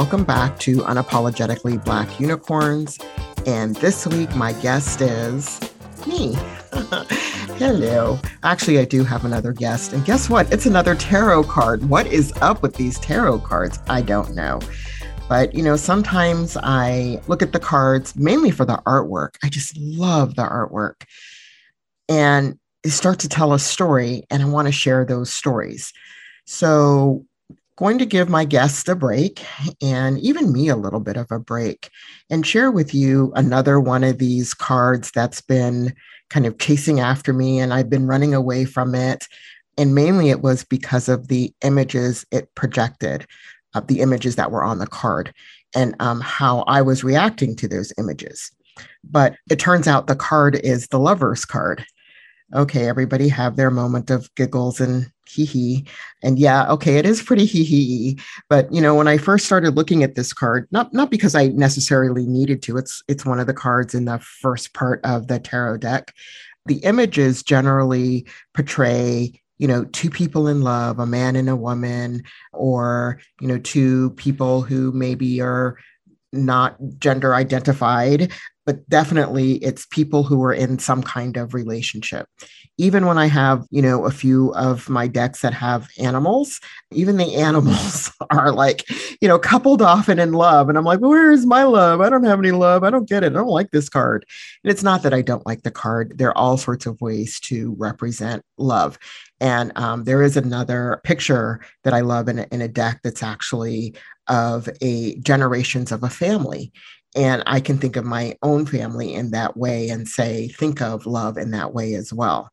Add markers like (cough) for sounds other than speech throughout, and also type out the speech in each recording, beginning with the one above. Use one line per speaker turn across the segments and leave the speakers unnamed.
welcome back to Unapologetically Black Unicorns. And this week, my guest is me. (laughs) Hello. Actually, I do have another guest. And guess what? It's another tarot card. What is up with these tarot cards? I don't know. But, you know, sometimes I look at the cards mainly for the artwork. I just love the artwork. And they start to tell a story, and I want to share those stories. So, going to give my guests a break and even me a little bit of a break and share with you another one of these cards that's been kind of chasing after me and I've been running away from it. And mainly it was because of the images it projected, of the images that were on the card and um, how I was reacting to those images. But it turns out the card is the lover's card okay, everybody have their moment of giggles and hee hee. And yeah, okay, it is pretty hee hee. But you know, when I first started looking at this card, not not because I necessarily needed to, it's it's one of the cards in the first part of the tarot deck. The images generally portray you know two people in love a man and a woman or you know two people who maybe are not gender identified but definitely it's people who are in some kind of relationship. Even when I have, you know, a few of my decks that have animals, even the animals (laughs) are like, you know, coupled off and in love. And I'm like, where's my love? I don't have any love. I don't get it. I don't like this card. And it's not that I don't like the card. There are all sorts of ways to represent love. And um, there is another picture that I love in a, in a deck that's actually of a generations of a family and I can think of my own family in that way and say, think of love in that way as well.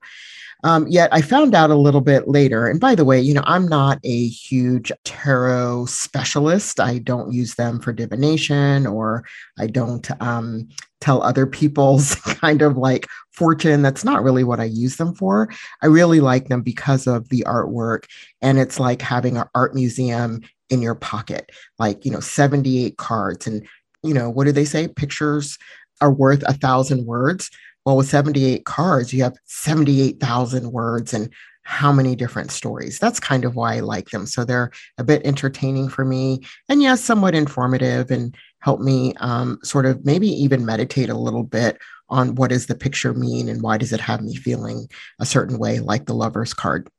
Um, yet I found out a little bit later, and by the way, you know, I'm not a huge tarot specialist. I don't use them for divination or I don't um, tell other people's (laughs) kind of like fortune. That's not really what I use them for. I really like them because of the artwork, and it's like having an art museum in your pocket, like, you know, 78 cards and you know, what do they say? Pictures are worth a thousand words. Well, with 78 cards, you have 78,000 words and how many different stories. That's kind of why I like them. So they're a bit entertaining for me and yes, somewhat informative and help me um, sort of maybe even meditate a little bit on what does the picture mean and why does it have me feeling a certain way like the lover's card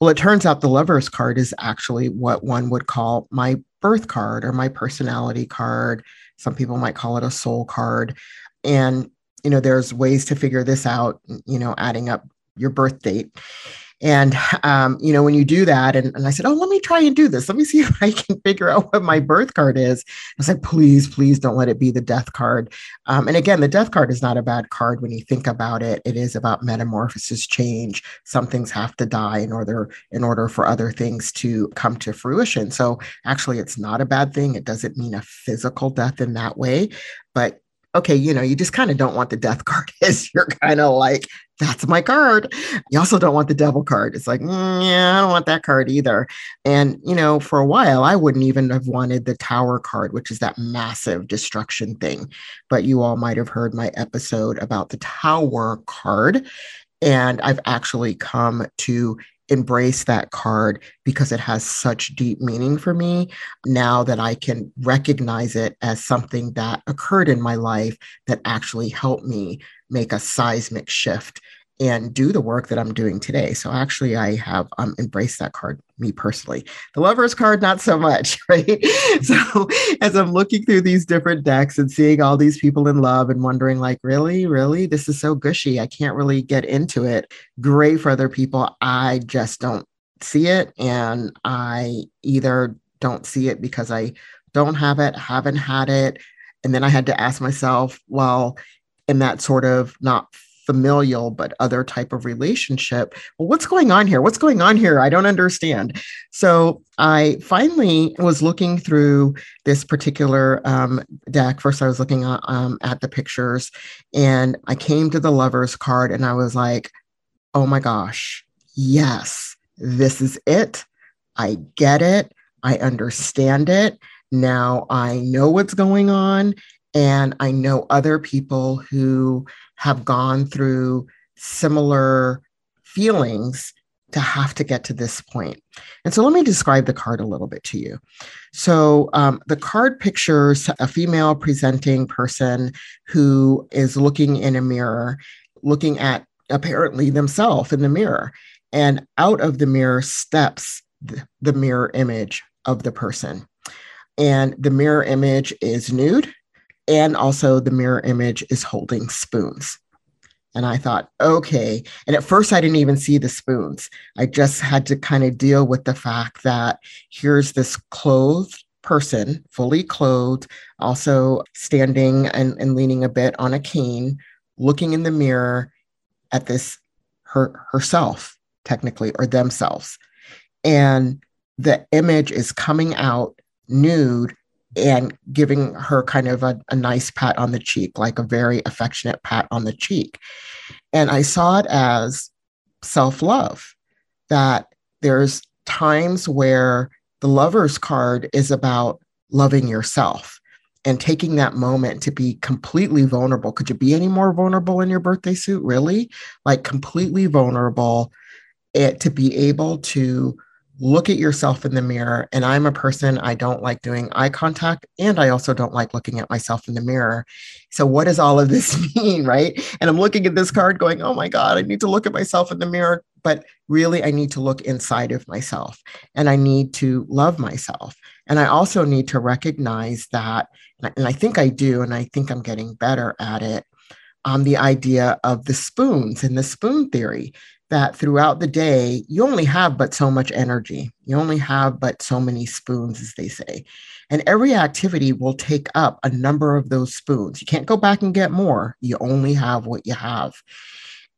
well it turns out the lover's card is actually what one would call my birth card or my personality card some people might call it a soul card. And, you know, there's ways to figure this out, you know, adding up your birth date. And, um, you know, when you do that, and, and I said, Oh, let me try and do this. Let me see (laughs) if I can figure out what my birth card is. I was like, Please, please don't let it be the death card. Um, and again, the death card is not a bad card when you think about it. It is about metamorphosis, change. Some things have to die in order in order for other things to come to fruition. So actually, it's not a bad thing. It doesn't mean a physical death in that way, but okay, you know, you just kind of don't want the death (laughs) card is you're kind of like, that's my card. You also don't want the devil card. It's like, mm, yeah, I don't want that card either. And, you know, for a while, I wouldn't even have wanted the tower card, which is that massive destruction thing. But you all might have heard my episode about the tower card. And I've actually come to embrace that card because it has such deep meaning for me now that I can recognize it as something that occurred in my life that actually helped me make a seismic shift and do the work that I'm doing today. So actually, I have um, embraced that card, me personally. The lover's card, not so much, (laughs) right? so as I'm looking through these different decks and seeing all these people in love and wondering, like, really, really, this is so gushy. I can't really get into it. Great for other people. I just don't see it, and I either don't see it because I don't have it, haven't had it, and then I had to ask myself, well, in that sort of not familial but other type of relationship. Well what's going on here? What's going on here? I don't understand. So i finally was looking through this particular um, deck. First i was looking at, um, at the pictures and i came to the lovers card and i was like oh my gosh yes this is it. I get it. I understand it. Now i know what's going on and I know other people who have gone through similar feelings to have to get to this point. And so let me describe the card a little bit to you. So um, the card pictures a female presenting person who is looking in a mirror, looking at apparently themselves in the mirror. And out of the mirror steps the, the mirror image of the person. And the mirror image is nude, and also the mirror image is holding spoons. And I thought, okay. And at first, I didn't even see the spoons. I just had to kind of deal with the fact that here's this clothed person, fully clothed, also standing and, and leaning a bit on a cane, looking in the mirror at this her herself, technically, or themselves. And the image is coming out nude and giving her kind of a, a nice pat on the cheek, like a very affectionate pat on the cheek. And I saw it as self love, that there's times where the lover's card is about loving yourself and taking that moment to be completely vulnerable. Could you be any more vulnerable in your birthday suit? Really? Like completely vulnerable, it, to be able to look at yourself in the mirror. And I'm a person, I don't like doing eye contact, and I also don't like looking at myself in the mirror. So, what does all of this (laughs) mean? Right. And I'm looking at this card going, oh my God, I need to look at myself in the mirror. But really, I need to look inside of myself and I need to love myself. And I also need to recognize that, and I think I do, and I think I'm getting better at it. Um, the idea of the spoons and the spoon theory that throughout the day, you only have but so much energy. You only have but so many spoons, as they say. And every activity will take up a number of those spoons. You can't go back and get more. You only have what you have.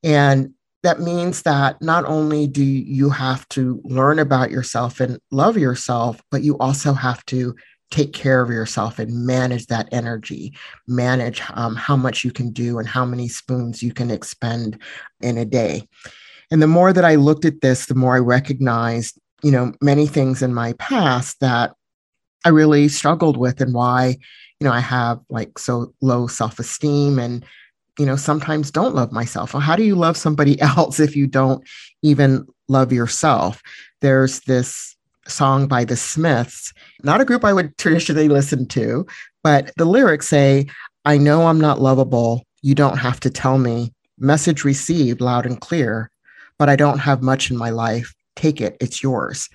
And that means that not only do you have to learn about yourself and love yourself, but you also have to take care of yourself and manage that energy, manage um, how much you can do and how many spoons you can expend in a day. And the more that I looked at this, the more I recognized, you know, many things in my past that I really struggled with and why, you know, I have like so low self-esteem and, you know, sometimes don't love myself. Well, how do you love somebody (laughs) else if you don't even love yourself? There's this song by the Smiths, not a group I would (laughs) traditionally listen to, but the lyrics say, I know I'm not lovable. You don't have to tell me. Message received loud and clear but I don't have much in my life. Take it, it's yours.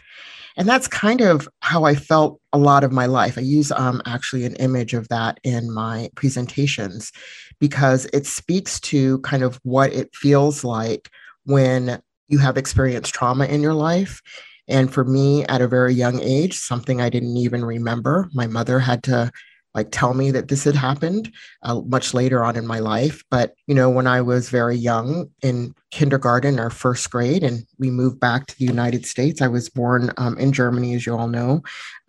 And that's kind of how I felt a lot of my life. I use um, actually an image of that in my presentations because it speaks to kind of what it feels like when you have experienced trauma in your life. And for me, at a very young age, something I didn't even remember, my mother had to like tell me that this had happened uh, much later on in my life. But, you know, when I was very young in kindergarten or first grade, and we moved back to the United States, I was born um, in Germany, as you all know.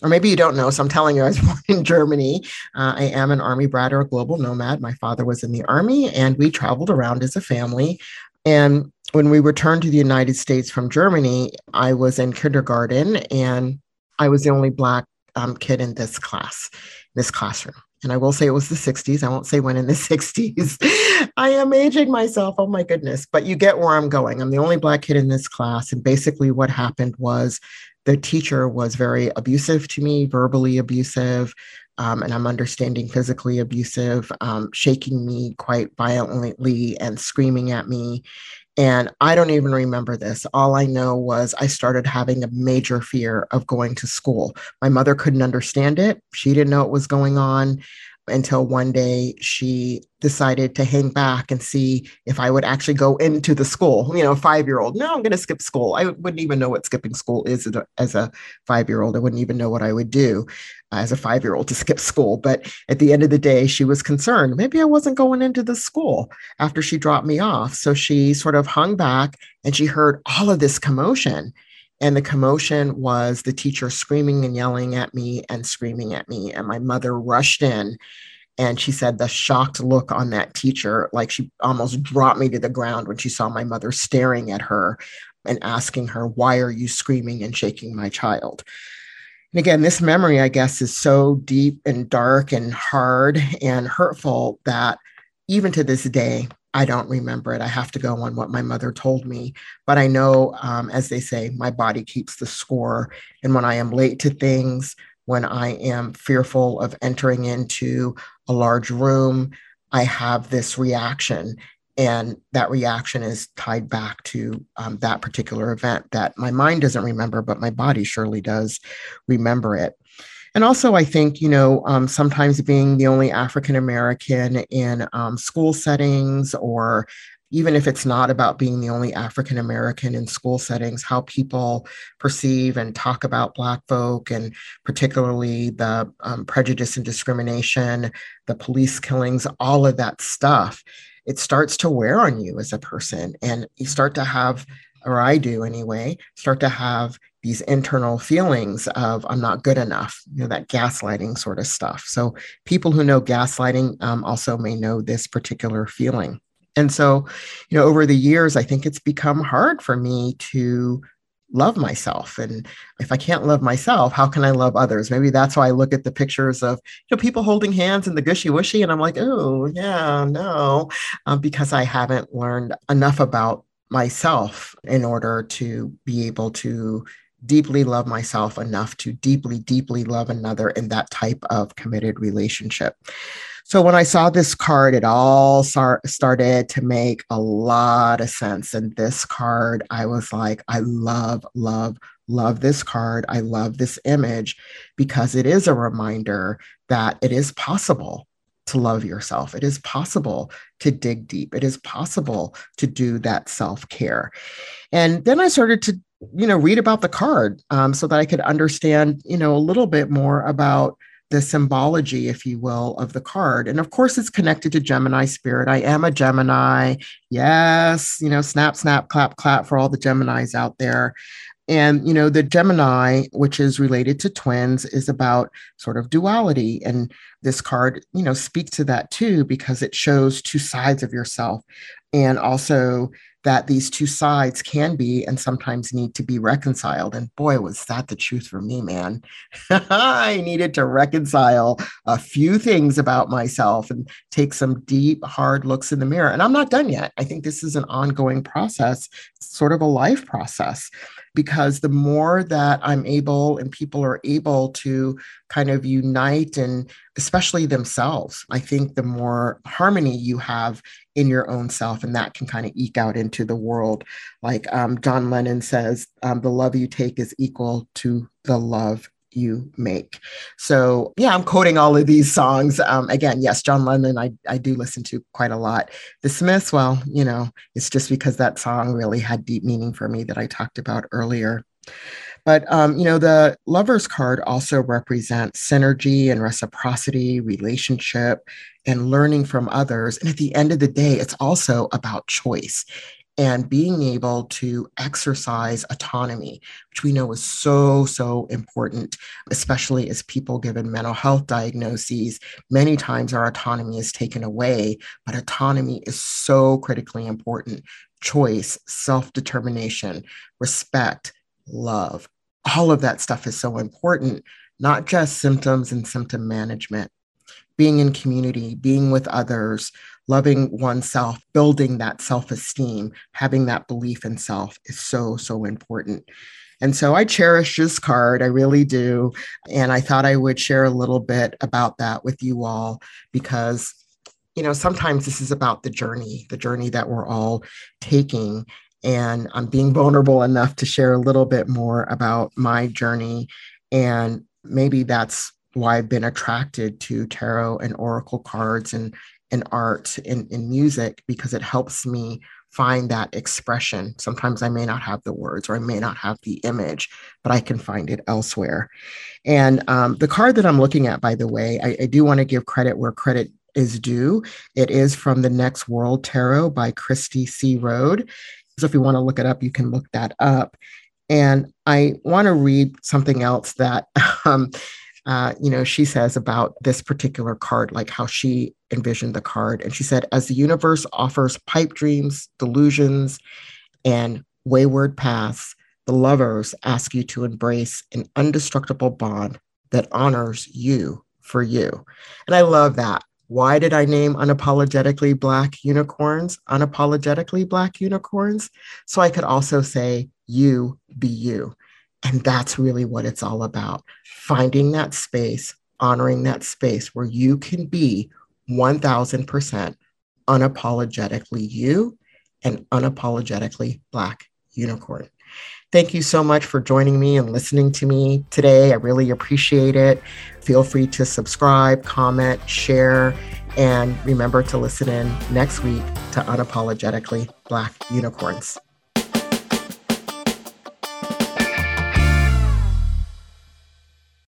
Or maybe you don't know, so I'm telling you, I was (laughs) born in Germany. Uh, I am an Army brat or a global nomad. My father was in the Army, and we traveled around as a family. And when we returned to the United States from Germany, I was in kindergarten and I was the only Black um, kid in this class this classroom. And I will say it was the 60s. I won't say when in the (laughs) 60s. I am aging myself. Oh my goodness. But you get where I'm going. I'm the only Black kid in this class. And basically, what happened was the teacher was very abusive to me, verbally abusive. Um, and I'm understanding physically abusive, um, shaking me quite violently and screaming at me. And I don't even remember this. All I know was I started having a major fear of going to school. My mother couldn't understand it. She didn't know what was going on until one day she decided to hang back and see if I would actually go into the school. You know, five year old, no, I'm going to skip school. I wouldn't even know what skipping school is as a five year old. I wouldn't even know what I would do uh, as a five year old to skip school. But at the end of the day, she was concerned maybe I wasn't going into the school after she dropped me off. So she sort of hung back and she heard all of this commotion. And the commotion was the teacher screaming and yelling at me and screaming at me. And my mother rushed in and she said the shocked look on that teacher, like she almost dropped me to the ground when she saw my mother staring at her and asking her, Why are you screaming and shaking my child? And again, this memory, I guess, is so deep and dark and hard and hurtful that even to this day, I don't remember it. I have to go on what my mother told me. But I know, um, as they say, my body keeps the score. And when I am late to things, when I am fearful of entering into a large room, I have this reaction. And that reaction is tied back to um, that particular event that my mind doesn't remember, but my body surely does remember it. And also, I think, you know, um, sometimes being the only African American in um, school settings, or even if it's not about being the only African American in school settings, how people perceive and talk about Black folk, and particularly the um, prejudice and discrimination, the police killings, all of that stuff, it starts to wear on you as a person. And you start to have, or I do anyway, start to have these internal feelings of I'm not good enough, you know, that gaslighting sort of stuff. So people who know gaslighting um, also may know this particular feeling. And so, you know, over the years, I think it's become hard for me to love myself. And if I can't love myself, how can I love others? Maybe that's why I look at the pictures of you know people holding hands in the gushy wushy, and I'm like, oh yeah, no, um, because I haven't learned enough about myself in order to be able to deeply love myself enough to deeply, deeply love another in that type of committed relationship. So when I saw this card, it all started to make a lot of sense. And this card, I was like, I love, love, love this card. I love this image because it is a reminder that it is possible to love yourself. It is possible to dig deep. It is possible to do that self care. And then I started to you know read about the card um, so that i could understand you know a little bit more about the symbology if you will of the card. And of course it's connected to gemini spirit. I am a gemini. Yes you know snap snap clap clap for all the geminis out there. And you know the gemini which is related to twins is about sort of duality. And this card you know speaks to that too because it shows two sides of yourself. And also that these two sides can be and sometimes need to be reconciled. And boy, was that the truth for me, man. (laughs) I needed to reconcile a few things about myself and take some deep, hard looks in the mirror. And I'm not done yet. I think this is an ongoing process, sort of a life process because the more that I'm able and people are able to kind of unite and especially themselves, I think the more harmony you have in your own self, and that can kind of eke out into the world. Like um, John Lennon says, um, the love you take is equal to the love you make. So yeah, I'm quoting all of these songs. Um, again, yes, John Lennon, I, I do listen to quite a lot. The Smiths, well, you know, it's just because that song really had deep meaning for me that I talked about earlier. But um, you know, the lovers card also represents synergy and reciprocity, relationship, and learning from others. And at the end of the day, it's also about choice and being able to exercise autonomy, which we know is so, so important, especially as people given mental health diagnoses. Many times our autonomy is taken away, but autonomy is so critically important. Choice, self determination, respect, love, all of that stuff is so important, not just symptoms and symptom management. Being in community, being with others, loving oneself, building that self esteem, having that belief in self is so, so important. And so I cherish this card. I really do. And I thought I would share a little bit about that with you all because, you know, sometimes this is about the journey, the journey that we're all taking. And I'm being vulnerable enough to share a little bit more about my journey. And maybe that's why I've been attracted to tarot and oracle cards and in art, and, in music, because it helps me find that expression. Sometimes I may not have the words or I may not have the image, but I can find it elsewhere. And um, the card that I'm looking at, by the way, I, I do want to give credit where credit is due. It is from the Next World Tarot by Cristy C. Road. So if you want to look it up, you can look that up. And I want to read something else that (laughs) um, uh, you know, she says about this particular card, like how she envisioned the card. And she said, as the universe offers pipe dreams, delusions, and wayward paths, the lovers ask you to embrace an indestructible bond that honors you for you. And I love that Why did I name Unapologetically Black Unicorns Unapologetically Black Unicorns? So I could also say, You be you. And that's really what it's all about finding that space, honoring that space where you can be 1000% unapologetically you and unapologetically Black unicorn. Thank you so much for joining me and listening to me today. I really appreciate it. Feel free to subscribe, comment, share, and remember to listen in next week to Unapologetically Black Unicorns.